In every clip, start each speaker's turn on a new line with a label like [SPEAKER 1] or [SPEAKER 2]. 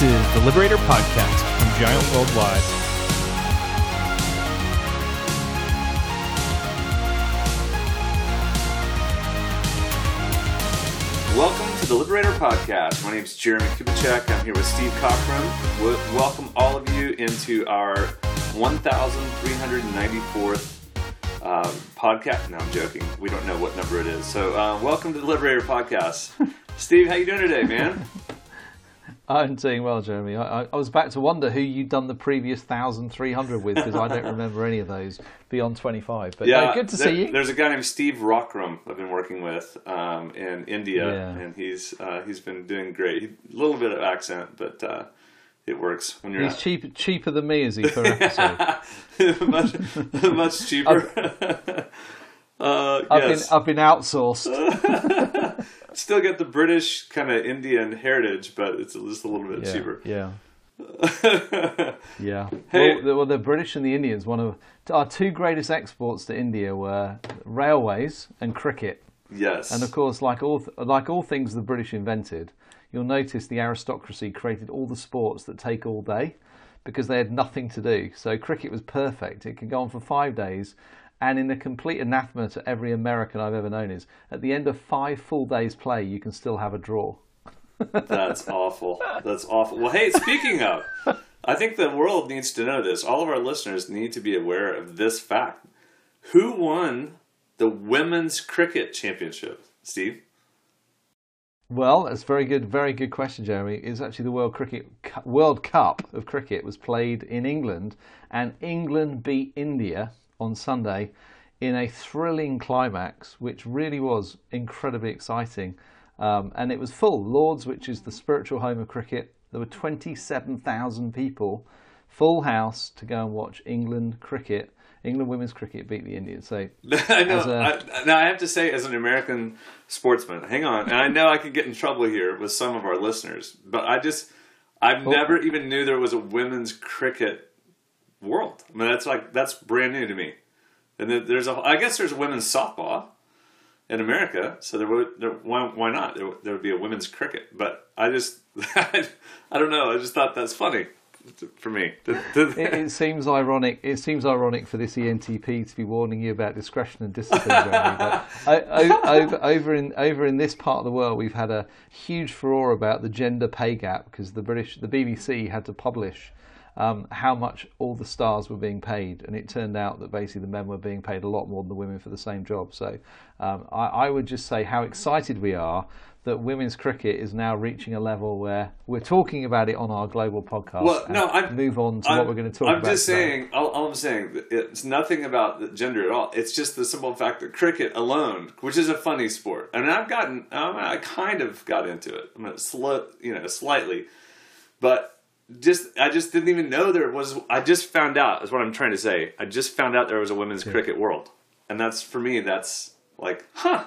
[SPEAKER 1] This is the Liberator Podcast from Giant Worldwide.
[SPEAKER 2] Welcome to the Liberator Podcast. My name is Jeremy Kubicek. I'm here with Steve Cockram. We welcome all of you into our 1,394th uh, podcast. No, I'm joking. We don't know what number it is. So, uh, welcome to the Liberator Podcast. Steve, how you doing today, man?
[SPEAKER 3] I'm doing well, Jeremy. I, I, was about to wonder who you'd done the previous 1,300 with because I don't remember any of those beyond 25. But yeah, no, good to
[SPEAKER 2] there,
[SPEAKER 3] see you.
[SPEAKER 2] There's a guy named Steve Rockram I've been working with um, in India, yeah. and he's uh, he's been doing great. a little bit of accent, but uh, it works when you're.
[SPEAKER 3] He's cheap, cheaper than me, is he per episode?
[SPEAKER 2] much, much cheaper.
[SPEAKER 3] uh, I've, yes. been, I've been outsourced
[SPEAKER 2] still get the British kind of Indian heritage, but it's just a little bit
[SPEAKER 3] yeah,
[SPEAKER 2] cheaper.
[SPEAKER 3] Yeah. yeah. Hey. Well, the, well, the British and the Indians, one of our two greatest exports to India were railways and cricket.
[SPEAKER 2] Yes.
[SPEAKER 3] And of course, like all like all things the British invented, you'll notice the aristocracy created all the sports that take all day because they had nothing to do. So cricket was perfect. It could go on for five days and in a complete anathema to every American I've ever known is at the end of five full days play, you can still have a draw.
[SPEAKER 2] That's awful. That's awful. Well, hey, speaking of, I think the world needs to know this. All of our listeners need to be aware of this fact. Who won the women's cricket championship, Steve?
[SPEAKER 3] Well, that's very good. Very good question, Jeremy. It's actually the World Cricket World Cup of cricket was played in England, and England beat India on Sunday in a thrilling climax, which really was incredibly exciting. Um, and it was full. Lords, which is the spiritual home of cricket, there were 27,000 people, full house, to go and watch England cricket. England women's cricket beat the Indians. So
[SPEAKER 2] I know. A, I, now I have to say, as an American sportsman, hang on. And I know I could get in trouble here with some of our listeners, but I just I've oh. never even knew there was a women's cricket world. I mean, that's like that's brand new to me. And there's a, I guess there's women's softball in America, so there would, there, why, why not? There, there, would be a women's cricket, but I just, I, don't know. I just thought that's funny for me.
[SPEAKER 3] it, it, seems ironic. It seems ironic for this ENTP to be warning you about discretion and discipline. Jeremy, over, over in over in this part of the world, we've had a huge furore about the gender pay gap because the British, the BBC had to publish um, how much all the stars were being paid, and it turned out that basically the men were being paid a lot more than the women for the same job. So um, I, I, would just say how excited we are that women's cricket is now reaching a level where we're talking about it on our global podcast.
[SPEAKER 2] Well, no, I
[SPEAKER 3] move on to I'm, what we're going to talk
[SPEAKER 2] I'm
[SPEAKER 3] about.
[SPEAKER 2] I'm just
[SPEAKER 3] today.
[SPEAKER 2] saying. All, all, I'm saying, it's nothing about gender at all. It's just the simple fact that cricket alone, which is a funny sport, and I've gotten, um, I kind of got into it. I'm mean, slow, you know, slightly, but just I just didn't even know there was. I just found out. Is what I'm trying to say. I just found out there was a women's yeah. cricket world, and that's for me. That's like, huh?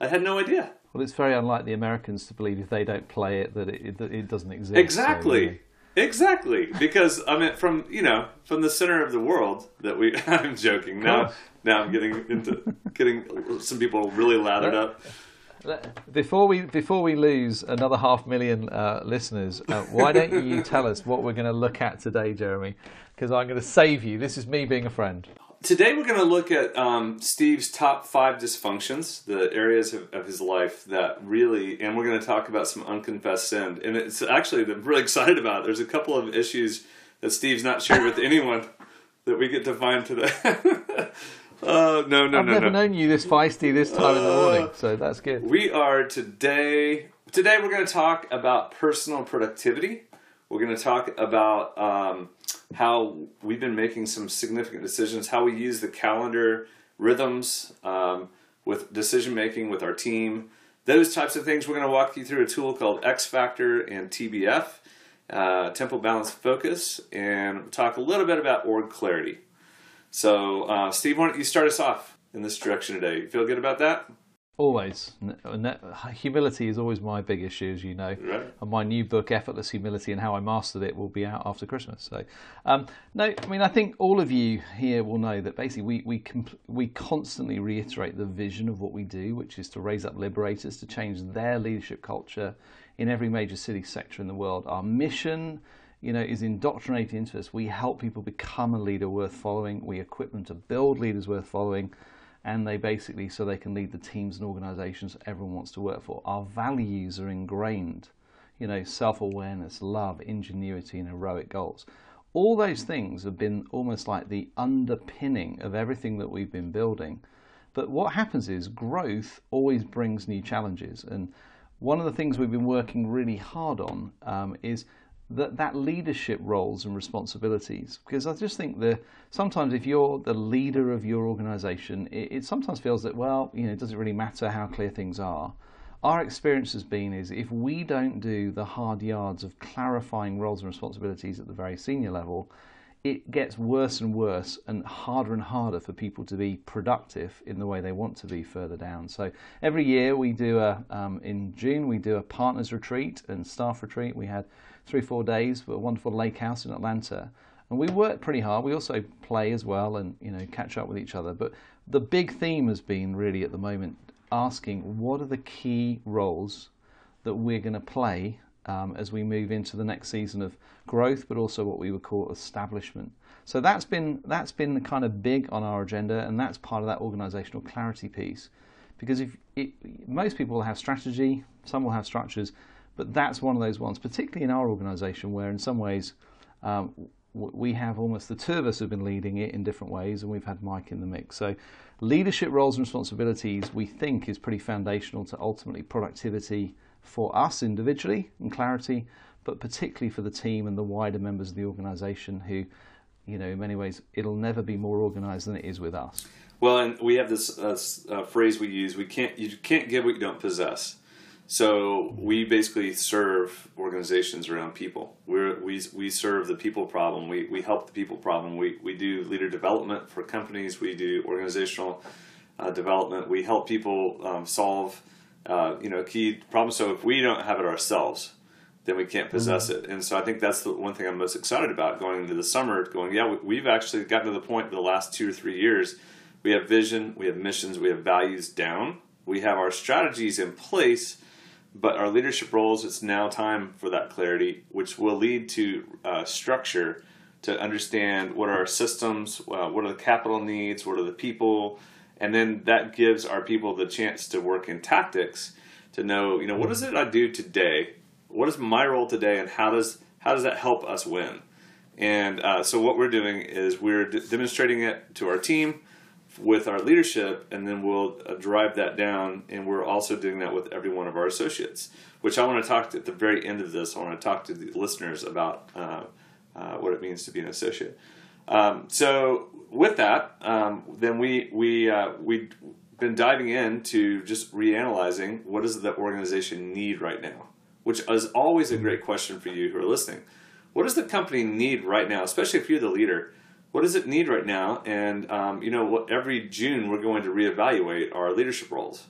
[SPEAKER 2] I had no idea.
[SPEAKER 3] Well, it's very unlike the Americans to believe if they don't play it that it, it, it doesn't exist.
[SPEAKER 2] Exactly. So, Exactly, because I mean, from you know, from the center of the world that we. I'm joking now. Now I'm getting into getting some people really lathered up.
[SPEAKER 3] Before we before we lose another half million uh, listeners, uh, why don't you tell us what we're going to look at today, Jeremy? Because I'm going to save you. This is me being a friend.
[SPEAKER 2] Today we're going to look at um, Steve's top five dysfunctions, the areas of, of, his life that really, and we're going to talk about some unconfessed sin. And it's actually I'm really excited about. It. There's a couple of issues that Steve's not shared with anyone that we get to find today. Uh, no, no,
[SPEAKER 3] I've
[SPEAKER 2] no,
[SPEAKER 3] never
[SPEAKER 2] no.
[SPEAKER 3] known you this feisty this time uh, in the morning, so that's good.
[SPEAKER 2] We are today. Today we're going to talk about personal productivity. We're going to talk about um, how we've been making some significant decisions, how we use the calendar rhythms um, with decision making with our team, those types of things. We're going to walk you through a tool called X Factor and TBF, uh, Tempo Balance Focus, and talk a little bit about org clarity. So, uh, Steve, why don't you start us off in this direction today? You feel good about that?
[SPEAKER 3] Always. Humility is always my big issue, as you know.
[SPEAKER 2] Right.
[SPEAKER 3] And my new book, Effortless Humility and How I Mastered It, will be out after Christmas. So, um, no, I mean, I think all of you here will know that basically we, we, we constantly reiterate the vision of what we do, which is to raise up liberators to change their leadership culture in every major city sector in the world. Our mission, you know, is indoctrinated into us. We help people become a leader worth following. We equip them to build leaders worth following, and they basically so they can lead the teams and organizations everyone wants to work for. Our values are ingrained, you know, self-awareness, love, ingenuity, and heroic goals. All those things have been almost like the underpinning of everything that we've been building. But what happens is growth always brings new challenges, and one of the things we've been working really hard on um, is that that leadership roles and responsibilities because I just think that sometimes if you're the leader of your organization it, it, sometimes feels that well you know it doesn't really matter how clear things are our experience has been is if we don't do the hard yards of clarifying roles and responsibilities at the very senior level it gets worse and worse and harder and harder for people to be productive in the way they want to be further down. So every year we do a um, in June we do a partners retreat and staff retreat. We had three four days for a wonderful lake house in Atlanta, and we work pretty hard. We also play as well and you know catch up with each other. But the big theme has been really at the moment asking what are the key roles that we're going to play um, as we move into the next season of growth, but also what we would call establishment. So that's been that's been kind of big on our agenda, and that's part of that organisational clarity piece. Because if it, most people will have strategy, some will have structures, but that's one of those ones, particularly in our organisation, where in some ways um, we have almost the two of us have been leading it in different ways, and we've had Mike in the mix. So, leadership roles and responsibilities we think is pretty foundational to ultimately productivity for us individually and clarity, but particularly for the team and the wider members of the organisation who, you know, in many ways, it'll never be more organised than it is with us.
[SPEAKER 2] Well, and we have this uh, uh, phrase we use: "We can't, you can't give what you don't possess." So we basically serve organizations around people. we we we serve the people problem. We we help the people problem. We we do leader development for companies. We do organizational uh, development. We help people um, solve uh, you know, key problems. So if we don't have it ourselves, then we can't possess mm-hmm. it. And so I think that's the one thing I'm most excited about going into the summer. Going, yeah, we've actually gotten to the point in the last two or three years. We have vision, we have missions, we have values down. We have our strategies in place, but our leadership roles. It's now time for that clarity, which will lead to uh, structure to understand what are our systems, uh, what are the capital needs, what are the people and then that gives our people the chance to work in tactics to know you know what is it i do today what is my role today and how does how does that help us win and uh, so what we're doing is we're d- demonstrating it to our team with our leadership and then we'll uh, drive that down and we're also doing that with every one of our associates which i want to talk to, at the very end of this i want to talk to the listeners about uh, uh what it means to be an associate um, so with that, um, then we we uh, we've been diving into just reanalyzing what does the organization need right now, which is always a great question for you who are listening. What does the company need right now, especially if you're the leader? What does it need right now? And um, you know, what, every June we're going to reevaluate our leadership roles.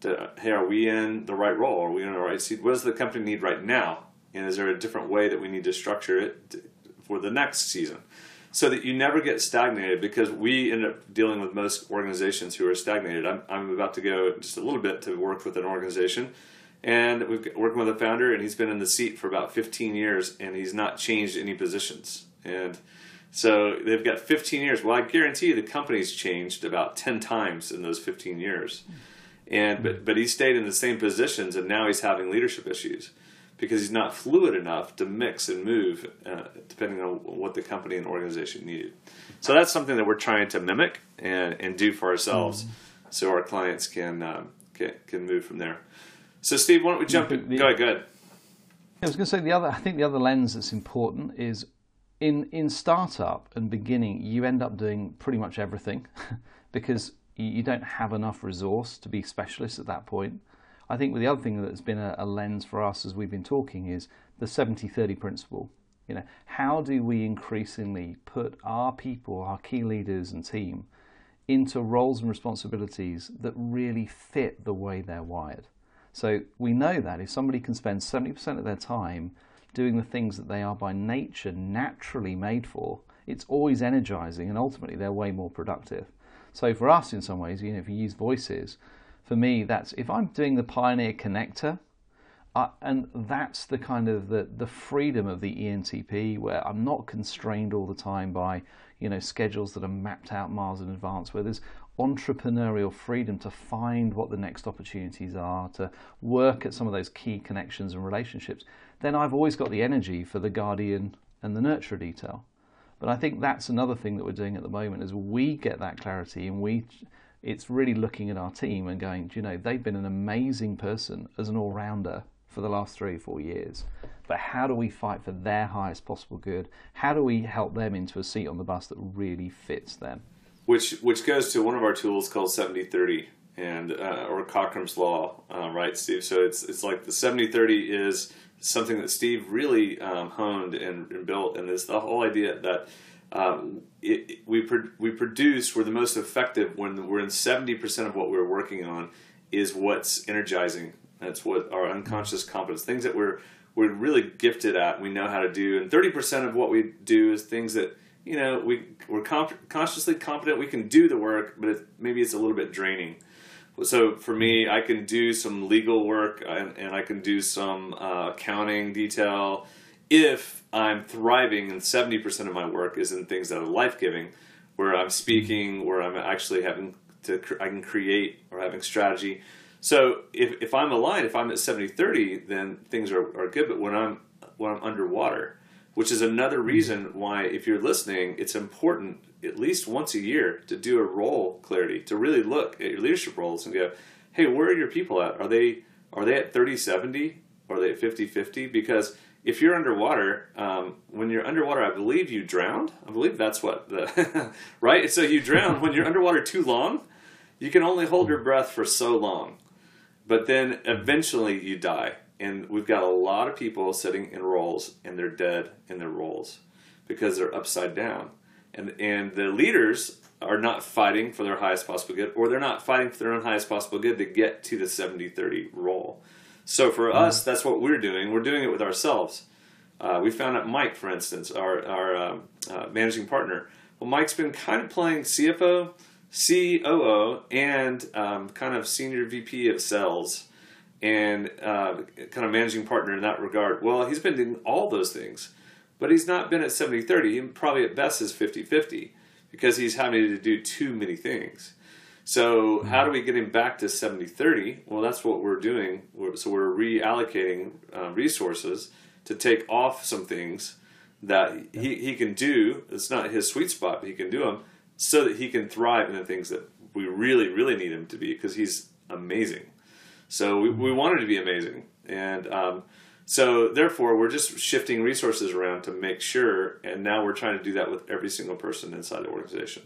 [SPEAKER 2] To, hey, are we in the right role? Are we in the right seat? What does the company need right now? And is there a different way that we need to structure it for the next season? so that you never get stagnated because we end up dealing with most organizations who are stagnated. I'm, I'm about to go just a little bit to work with an organization and we've working with a founder and he's been in the seat for about 15 years and he's not changed any positions. And so they've got 15 years. Well, I guarantee you the company's changed about 10 times in those 15 years. And but but he stayed in the same positions and now he's having leadership issues because he's not fluid enough to mix and move uh, depending on what the company and organization needed. So that's something that we're trying to mimic and, and do for ourselves, mm so our clients can, um, can can move from there. So Steve, why don't we jump? in? Go ahead. Go ahead.
[SPEAKER 3] I was going to say the other. I think the other lens that's important is in in startup and beginning, you end up doing pretty much everything because you don't have enough resource to be specialists at that point. I think the other thing that's been a, a lens for us as we've been talking is the 70-30 principle. You know, how do we increasingly put our people, our key leaders and team, into roles and responsibilities that really fit the way they're wired? So we know that if somebody can spend 70% of their time doing the things that they are by nature naturally made for, it's always energizing and ultimately they're way more productive. So for us, in some ways, you know, if you use voices, for me, that's if I'm doing the Pioneer connector, uh, and that's the kind of the, the freedom of the ENTP where I'm not constrained all the time by you know schedules that are mapped out miles in advance where there's entrepreneurial freedom to find what the next opportunities are to work at some of those key connections and relationships then I've always got the energy for the guardian and the nurturer detail but I think that's another thing that we're doing at the moment is we get that clarity and we it's really looking at our team and going, do you know, they've been an amazing person as an all rounder for the last three or four years. But how do we fight for their highest possible good? How do we help them into a seat on the bus that really fits them?
[SPEAKER 2] Which which goes to one of our tools called 70-30 and uh, or Cockram's law, uh, right, Steve? So it's it's like the 70-30 is something that Steve really um, honed and, and, built, and it's the whole idea that um, it, it, we pro- we produce we're the most effective when we're in seventy percent of what we're working on is what's energizing that's what our unconscious competence, things that we're we're really gifted at, we know how to do, and thirty percent of what we do is things that you know we we're comp- consciously competent. We can do the work, but it, maybe it's a little bit draining. So for me, I can do some legal work and, and I can do some uh, accounting detail if I'm thriving, and seventy percent of my work is in things that are life giving, where I'm speaking, where I'm actually having to I can create or having strategy so if, if I'm aligned, if I'm at 70 30, then things are, are good. But when I'm when I'm underwater, which is another reason why, if you're listening, it's important at least once a year to do a role clarity, to really look at your leadership roles and go, hey, where are your people at? Are they are they at 30 70? Are they at 50 50? Because if you're underwater, um, when you're underwater, I believe you drowned. I believe that's what the right. So you drown when you're underwater too long. You can only hold your breath for so long. But then eventually you die. And we've got a lot of people sitting in roles and they're dead in their roles because they're upside down. And, and the leaders are not fighting for their highest possible good or they're not fighting for their own highest possible good to get to the 70 30 role. So for mm-hmm. us, that's what we're doing. We're doing it with ourselves. Uh, we found out Mike, for instance, our, our um, uh, managing partner. Well, Mike's been kind of playing CFO COO and um, kind of senior VP of sales and uh, kind of managing partner in that regard. Well, he's been doing all those things, but he's not been at 70 30. He probably at best is 50 50 because he's having to do too many things. So, mm-hmm. how do we get him back to 70 30? Well, that's what we're doing. We're, so, we're reallocating uh, resources to take off some things that he, he can do. It's not his sweet spot, but he can do them so that he can thrive in the things that we really, really need him to be because he's amazing. So we, we wanted to be amazing. And um, so therefore, we're just shifting resources around to make sure. And now we're trying to do that with every single person inside the organization.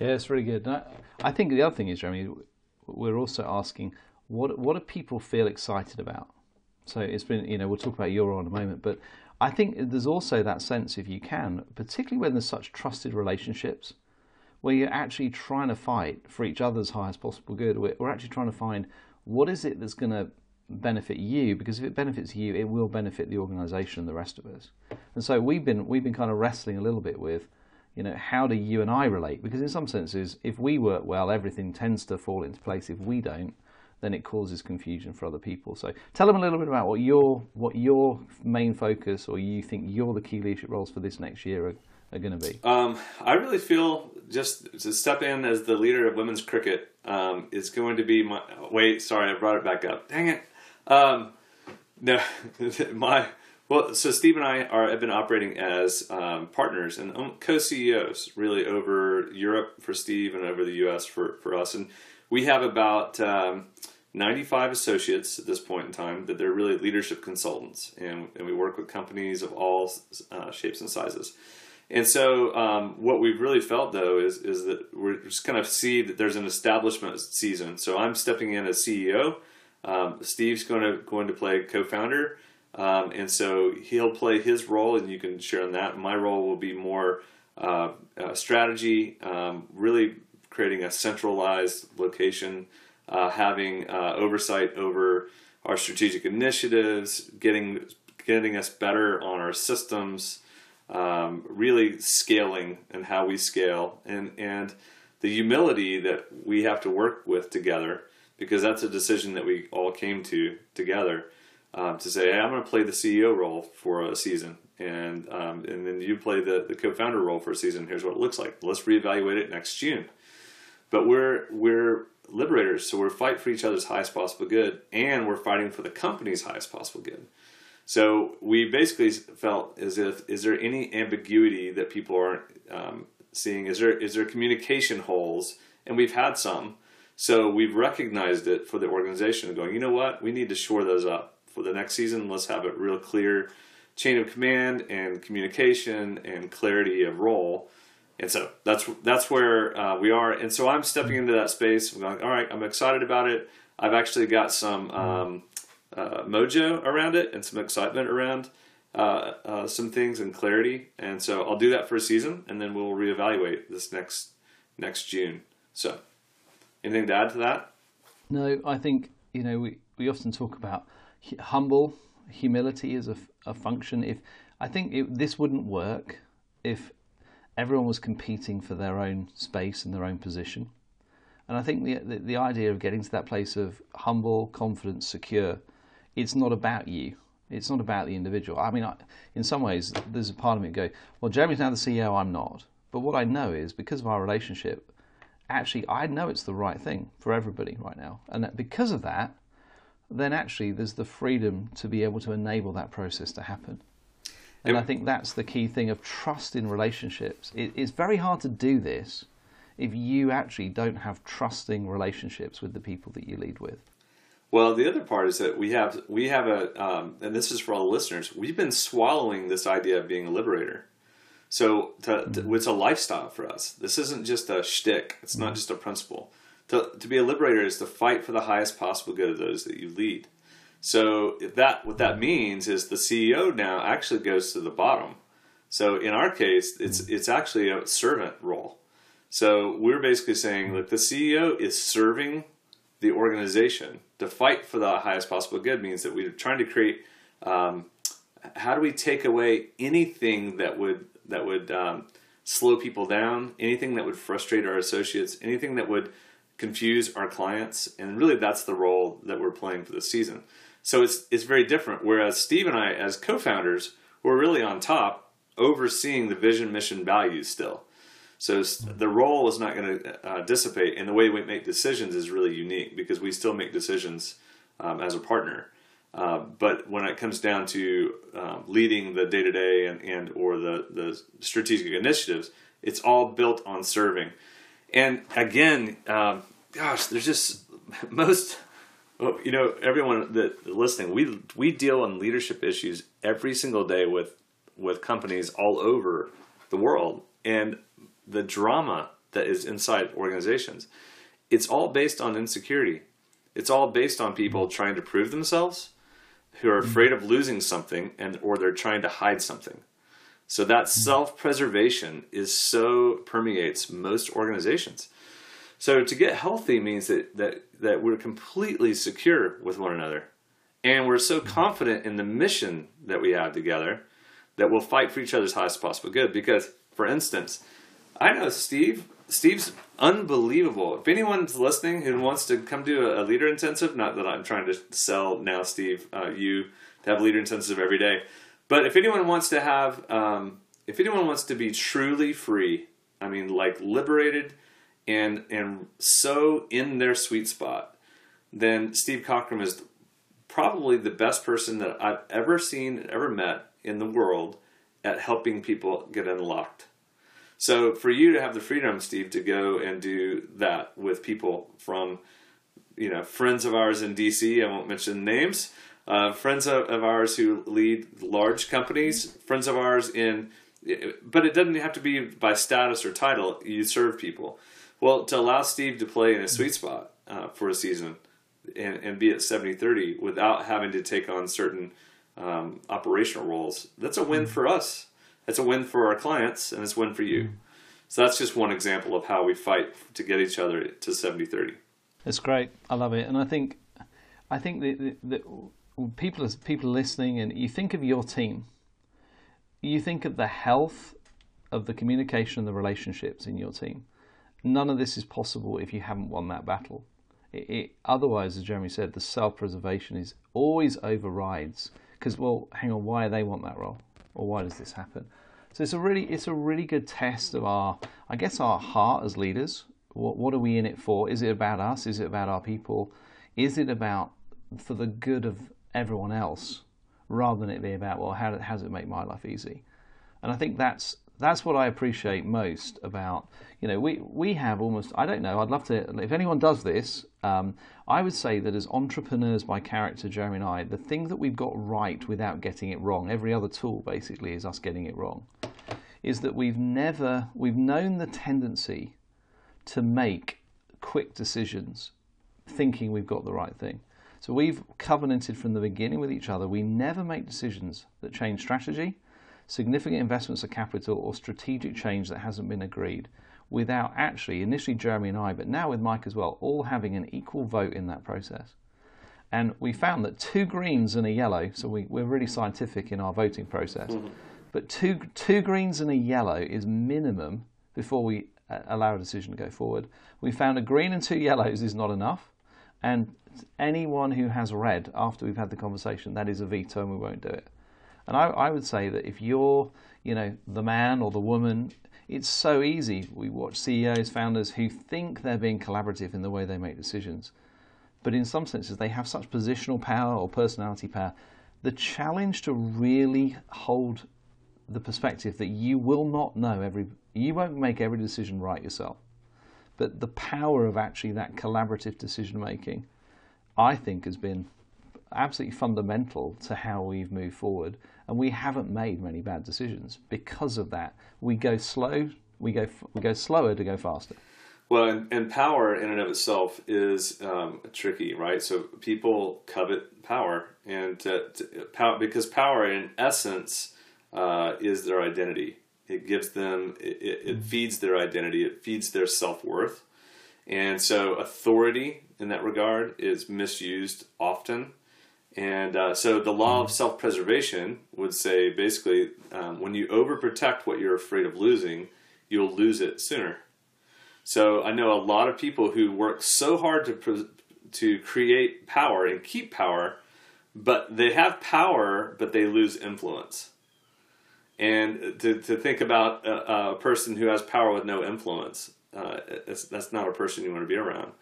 [SPEAKER 3] Yeah, it's really good. I, I think the other thing is, Jeremy, we're also asking what what do people feel excited about? So it's been, you know, we'll talk about your in a moment, but I think there's also that sense, if you can, particularly when there's such trusted relationships, where you're actually trying to fight for each other's highest possible good. We're, we're actually trying to find what is it that's going to benefit you because if it benefits you it will benefit the organization and the rest of us and so we've been we've been kind of wrestling a little bit with you know how do you and i relate because in some senses if we work well everything tends to fall into place if we don't then it causes confusion for other people so tell them a little bit about what your what your main focus or you think you're the key leadership roles for this next year are, are going to be?
[SPEAKER 2] Um, I really feel just to step in as the leader of women's cricket um, is going to be my. Wait, sorry, I brought it back up. Dang it. Um, no, my. Well, so Steve and I are have been operating as um, partners and um, co-CEOs, really over Europe for Steve and over the U.S. for for us, and we have about. Um, 95 associates at this point in time that they're really leadership consultants and, and we work with companies of all uh, shapes and sizes and so, um, what we've really felt though is is that we're just kind of see that there's an establishment season. So I'm stepping in as CEO. Um, Steve's going to going to play co-founder, um, and so he'll play his role, and you can share in that. My role will be more uh, uh, strategy, um, really creating a centralized location, uh, having uh, oversight over our strategic initiatives, getting getting us better on our systems um, really scaling and how we scale and and the humility that we have to work with together because that's a decision that we all came to together um, to say, hey, I'm going to play the CEO role for a season, and um, and then you play the, the co-founder role for a season. Here's what it looks like. Let's reevaluate it next June. But we're we're liberators, so we're fight for each other's highest possible good, and we're fighting for the company's highest possible good. So we basically felt as if is there any ambiguity that people aren't um, seeing? Is there is there communication holes? And we've had some. So we've recognized it for the organization, going, you know what, we need to shore those up for the next season, let's have a real clear chain of command and communication and clarity of role. And so that's that's where uh, we are. And so I'm stepping into that space. I'm going, all right, I'm excited about it. I've actually got some um, uh, mojo around it and some excitement around uh, uh some things and clarity. And so I'll do that for a season, and then we'll reevaluate this next next June. So, anything to add to that?
[SPEAKER 3] No, I think you know we, we often talk about humble humility as a, a function. If I think it, this wouldn't work if everyone was competing for their own space and their own position. And I think the, the, the idea of getting to that place of humble, confident, secure, it's not about you. It's not about the individual. I mean, I, in some ways, there's a part of me go, well, Jeremy's now the CEO, I'm not. But what I know is because of our relationship, actually, I know it's the right thing for everybody right now. And because of that, then actually there's the freedom to be able to enable that process to happen. And I think that's the key thing of trust in relationships. It, it's very hard to do this if you actually don't have trusting relationships with the people that you lead with.
[SPEAKER 2] Well, the other part is that we have we have a, um, and this is for all the listeners. We've been swallowing this idea of being a liberator. So to, to, mm-hmm. it's a lifestyle for us. This isn't just a shtick. It's not mm-hmm. just a principle to, to be a liberator is to fight for the highest possible good of those that you lead. So that what that means is the CEO now actually goes to the bottom. So in our case, it's it's actually a servant role. So we're basically saying that the CEO is serving the organization. To fight for the highest possible good means that we're trying to create. Um, how do we take away anything that would that would um, slow people down? Anything that would frustrate our associates? Anything that would confuse our clients, and really that's the role that we're playing for this season. So it's it's very different. Whereas Steve and I, as co-founders, we're really on top, overseeing the vision, mission, values still. So the role is not going to uh, dissipate, and the way we make decisions is really unique because we still make decisions um, as a partner. Uh, but when it comes down to um, leading the day to day and and or the the strategic initiatives, it's all built on serving. And again, um, gosh, there's just most, you know, everyone that listening, we we deal in leadership issues every single day with with companies all over the world, and the drama that is inside organizations, it's all based on insecurity. It's all based on people trying to prove themselves, who are afraid of losing something, and or they're trying to hide something. So that hmm. self-preservation is so permeates most organizations. So to get healthy means that that that we're completely secure with one another. And we're so hmm. confident in the mission that we have together that we'll fight for each other's highest possible good. Because, for instance, I know Steve. Steve's unbelievable. If anyone's listening who wants to come do a, leader intensive, not that I'm trying to sell now, Steve, uh, you to have leader intensive every day, but if anyone wants to have, um, if anyone wants to be truly free, I mean, like liberated and and so in their sweet spot, then Steve Cockram is probably the best person that I've ever seen, ever met in the world at helping people get unlocked. So for you to have the freedom, Steve, to go and do that with people from, you know, friends of ours in DC, I won't mention names, uh, friends of, of, ours who lead large companies, friends of ours in, but it doesn't have to be by status or title. You serve people. Well, to allow Steve to play in a sweet spot uh, for a season and, and be at 70 30 without having to take on certain um, operational roles, that's a win mm. for us. That's a win for our clients, and it's a win for you. Mm. So that's just one example of how we fight to get each other to 70 30.
[SPEAKER 3] It's great. I love it. And I think I think that, that people are, people listening, and you think of your team, you think of the health of the communication and the relationships in your team. None of this is possible if you haven't won that battle. It, it, otherwise, as Jeremy said, the self-preservation is always overrides because well, hang on, why do they want that role, or why does this happen? So it's a really it's a really good test of our I guess our heart as leaders. What what are we in it for? Is it about us? Is it about our people? Is it about for the good of everyone else, rather than it be about well, how, how does it make my life easy? And I think that's that's what I appreciate most about you know we we have almost I don't know I'd love to if anyone does this um, I would say that as entrepreneurs by character Jeremy and I the thing that we've got right without getting it wrong every other tool basically is us getting it wrong is that we've never we've known the tendency to make quick decisions thinking we've got the right thing. So we've covenanted from the beginning with each other. We never make decisions that change strategy significant investments of capital or strategic change that hasn't been agreed without actually, initially Jeremy and I, but now with Mike as well, all having an equal vote in that process. And we found that two greens and a yellow, so we, we're really scientific in our voting process, mm-hmm. but two, two greens and a yellow is minimum before we uh, allow a decision to go forward. We found a green and two yellows is not enough. And anyone who has red after we've had the conversation, that is a veto and we won't do it. And I, I would say that if you're, you know, the man or the woman, it's so easy. We watch CEOs, founders who think they're being collaborative in the way they make decisions. But in some senses, they have such positional power or personality power. The challenge to really hold the perspective that you will not know every, you won't make every decision right yourself. But the power of actually that collaborative decision making, I think, has been absolutely fundamental to how we've moved forward. And we haven't made many bad decisions because of that. We go slow, we go we go slower to go faster.
[SPEAKER 2] Well, and, and power in and of itself is um, tricky, right? So people covet power, and to, to, power because power, in essence, uh, is their identity. It gives them, it, it feeds their identity, it feeds their self worth, and so authority in that regard is misused often. And uh, so the law of self preservation would say basically um, when you overprotect what you're afraid of losing, you'll lose it sooner. So I know a lot of people who work so hard to, to create power and keep power, but they have power, but they lose influence. And to, to think about a, a person who has power with no influence, uh, that's not a person you want to be around.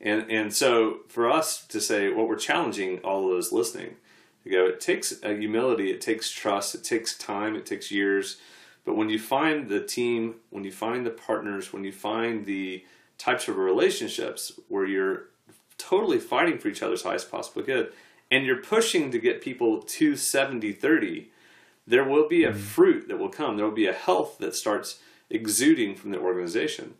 [SPEAKER 2] And and so for us to say what we're challenging all of those listening to go, it takes a humility, it takes trust, it takes time, it takes years. But when you find the team, when you find the partners, when you find the types of relationships where you're totally fighting for each other's highest possible good, and you're pushing to get people to 70 30, there will be a mm. fruit that will come. There will be a health that starts exuding from the organization.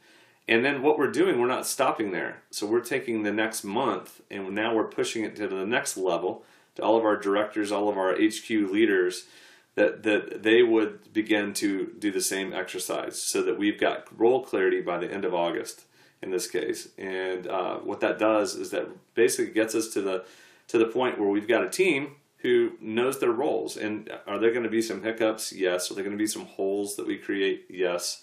[SPEAKER 2] And then what we're doing, we're not stopping there. So we're taking the next month and now we're pushing it to the next level to all of our directors, all of our HQ leaders, that, that they would begin to do the same exercise so that we've got role clarity by the end of August in this case. And uh, what that does is that basically gets us to the to the point where we've got a team who knows their roles. And are there going to be some hiccups? Yes. Are there going to be some holes that we create? Yes.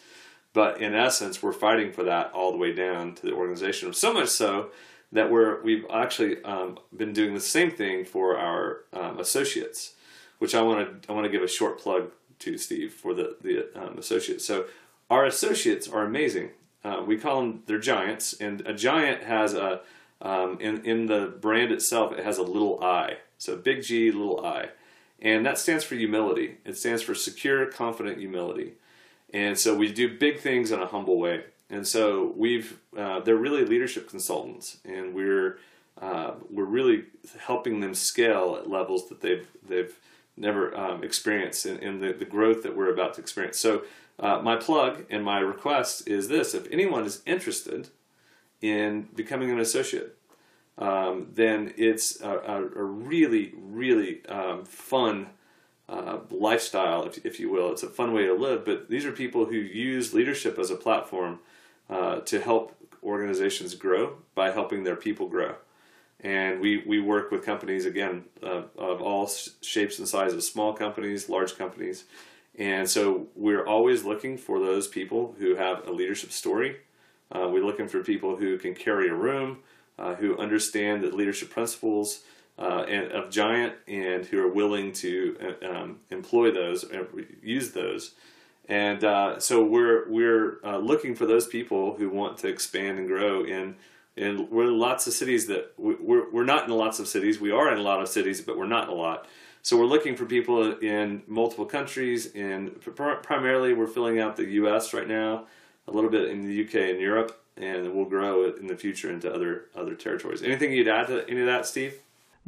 [SPEAKER 2] But in essence, we're fighting for that all the way down to the organization. So much so that we're we've actually um, been doing the same thing for our um, associates, which I want to I want to give a short plug to Steve for the the um, associates. So our associates are amazing. Uh, we call them they're giants, and a giant has a um, in in the brand itself it has a little I. So big G, little I, and that stands for humility. It stands for secure, confident humility. And so we do big things in a humble way. And so we've uh, they're really leadership consultants, and we're uh, we're really helping them scale at levels that they've they've never um, experienced in, in the, the growth that we're about to experience. So uh, my plug and my request is this: if anyone is interested in becoming an associate, um, then it's a, a, a really really um, fun uh, lifestyle, if, if you will. It's a fun way to live, but these are people who use leadership as a platform uh, to help organizations grow by helping their people grow. And we, we work with companies, again, uh, of all shapes and sizes small companies, large companies. And so we're always looking for those people who have a leadership story. Uh, we're looking for people who can carry a room. uh, who understand the leadership principles uh, and, of Giant and who are willing to uh, um, employ those, use those. And uh, so we're we're uh, looking for those people who want to expand and grow in and we're in lots of cities that we're, we're not in lots of cities. We are in a lot of cities, but we're not in a lot. So we're looking for people in multiple countries, and primarily we're filling out the U.S. right now, a little bit in the U.K. and Europe, and we'll grow it in the future into other other territories. Anything you'd add to any of that, Steve?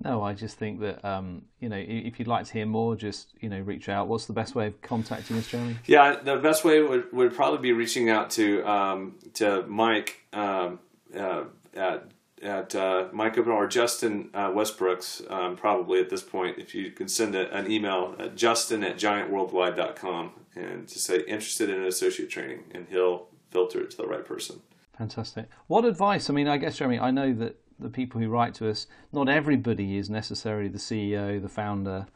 [SPEAKER 3] No, I just think that um, you know if you'd like to hear more, just you know reach out. What's the best way of contacting us, Jeremy?
[SPEAKER 2] Yeah, the best way would, would probably be reaching out to um, to Mike. Um, uh, at at uh, Mike or Justin uh, Westbrooks, um, probably at this point, if you can send a, an email at justin at giantworldwide.com and just say interested in associate training, and he'll filter it to the right person.
[SPEAKER 3] Fantastic. What advice? I mean, I guess, Jeremy, I know that the people who write to us, not everybody is necessarily the CEO, the founder.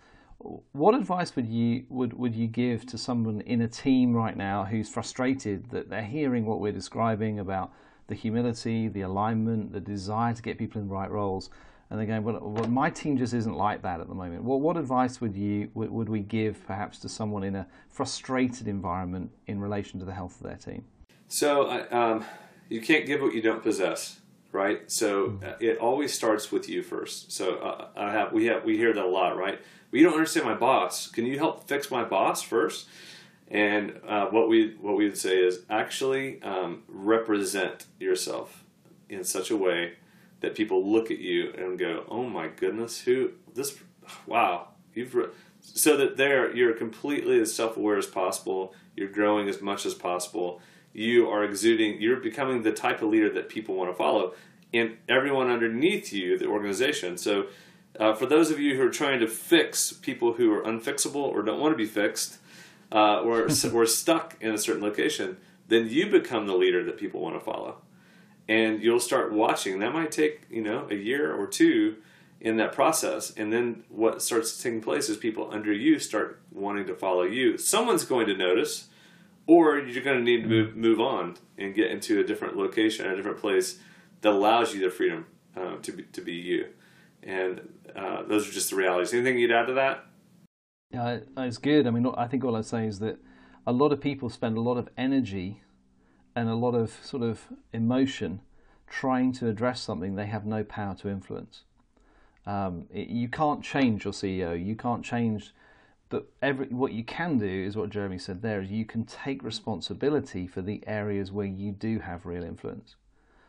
[SPEAKER 3] What advice would you would, would you give to someone in a team right now who's frustrated that they're hearing what we're describing about the humility, the alignment, the desire to get people in the right roles. And they're going, well, well my team just isn't like that at the moment. Well, what advice would you would, would we give perhaps to someone in a frustrated environment in relation to the health of their team?
[SPEAKER 2] So um, you can't give what you don't possess, right? So mm-hmm. uh, it always starts with you first. So uh, I have we have we hear that a lot, right? Well, you don't understand my boss. Can you help fix my boss first? And uh, what we what we would say is actually um, represent yourself in such a way that people look at you and go, "Oh my goodness, who this? Wow, you've." Re-. So that there, you're completely as self-aware as possible. You're growing as much as possible. You are exuding. You're becoming the type of leader that people want to follow, and everyone underneath you, the organization. So, uh, for those of you who are trying to fix people who are unfixable or don't want to be fixed, uh, or we're stuck in a certain location, then you become the leader that people want to follow, and you'll start watching. That might take you know a year or two in that process, and then what starts taking place is people under you start wanting to follow you. Someone's going to notice, or you're going to need to move, move on and get into a different location, a different place that allows you the freedom uh, to be, to be you. And uh, those are just the realities. Anything you'd add to that?
[SPEAKER 3] Yeah, it's good. I mean, I think all I'd say is that a lot of people spend a lot of energy and a lot of sort of emotion trying to address something they have no power to influence. Um, it, you can't change your CEO. You can't change, but every what you can do is what Jeremy said there is you can take responsibility for the areas where you do have real influence.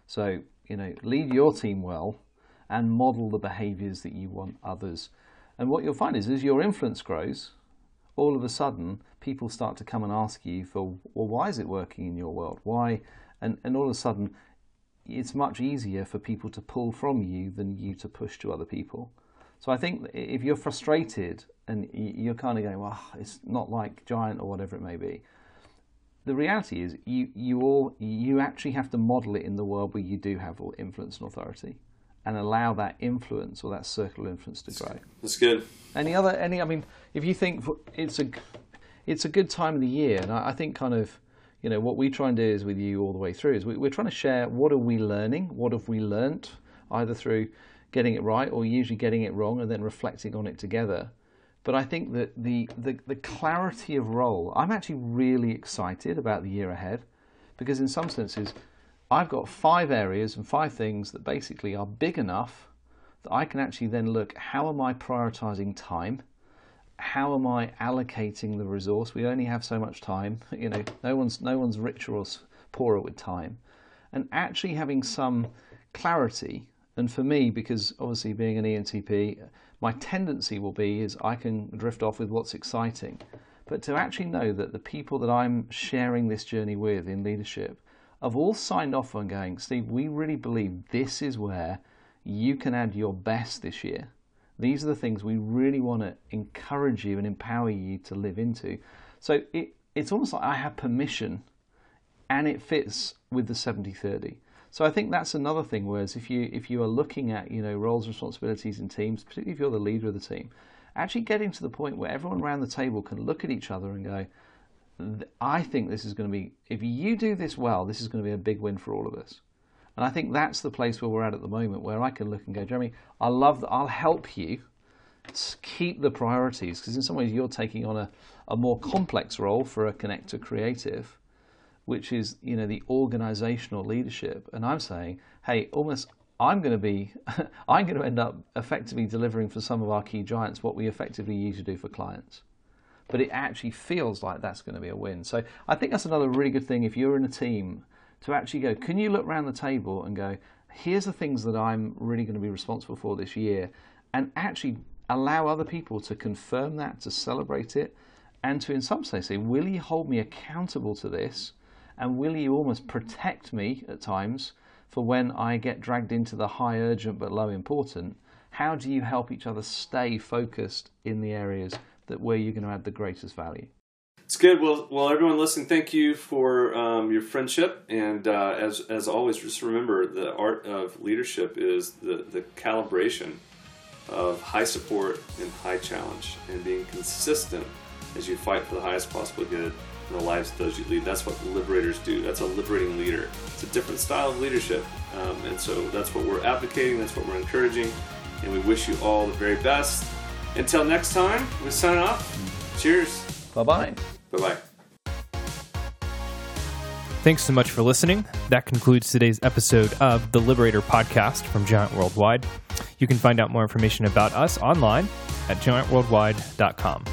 [SPEAKER 3] So you know, lead your team well and model the behaviours that you want others and what you'll find is, as your influence grows, all of a sudden people start to come and ask you for, well, why is it working in your world? Why? And, and all of a sudden, it's much easier for people to pull from you than you to push to other people. So I think if you're frustrated and you're kind of going, well, it's not like Giant or whatever it may be, the reality is you, you all you actually have to model it in the world where you do have influence and authority and allow that influence or that circle of influence to grow.
[SPEAKER 2] That's good.
[SPEAKER 3] Any other? Any? I mean, if you think it's a, it's a good time of the year, and I, I think kind of, you know, what we try and do is with you all the way through is we, we're trying to share what are we learning, what have we learnt, either through getting it right or usually getting it wrong, and then reflecting on it together. But I think that the, the, the clarity of role, I'm actually really excited about the year ahead because, in some senses, I've got five areas and five things that basically are big enough that I can actually then look how am I prioritizing time? How am I allocating the resource? We only have so much time. You know, no one's no one's richer or poorer with time. And actually having some clarity. And for me, because obviously being an ENTP, my tendency will be is I can drift off with what's exciting. But to actually know that the people that I'm sharing this journey with in leadership have all signed off on going, Steve, we really believe this is where you can add your best this year. These are the things we really want to encourage you and empower you to live into. So it, it's almost like I have permission and it fits with the 70 30. So I think that's another thing. Whereas if you if you are looking at you know roles, and responsibilities in teams, particularly if you're the leader of the team, actually getting to the point where everyone around the table can look at each other and go, I think this is going to be, if you do this well, this is going to be a big win for all of us. And I think that's the place where we're at at the moment, where I can look and go, Jeremy, I love that. I'll help you keep the priorities because in some ways you're taking on a, a more complex role for a connector creative, which is you know the organizational leadership. And I'm saying, hey, almost I'm going to be, I'm going to end up effectively delivering for some of our key giants what we effectively to do for clients. But it actually feels like that's going to be a win. So I think that's another really good thing if you're in a team to actually go, can you look around the table and go, here's the things that I'm really going to be responsible for this year, and actually allow other people to confirm that, to celebrate it, and to, in some sense, say, will you hold me accountable to this? And will you almost protect me at times for when I get dragged into the high urgent but low important? How do you help each other stay focused in the areas that where you're going to add the greatest value?
[SPEAKER 2] It's good. Well, well, everyone listening, thank you for um, your friendship, and uh, as as always, just remember the art of leadership is the the calibration of high support and high challenge, and being consistent as you fight for the highest possible good in the lives of those you lead. That's what liberators do. That's a liberating leader. It's a different style of leadership, um, and so that's what we're advocating. That's what we're encouraging, and we wish you all the very best. Until next time, we sign off. Cheers.
[SPEAKER 3] Bye bye.
[SPEAKER 2] Bye bye.
[SPEAKER 1] Thanks so much for listening. That concludes today's episode of the Liberator podcast from Giant Worldwide. You can find out more information about us online at giantworldwide.com.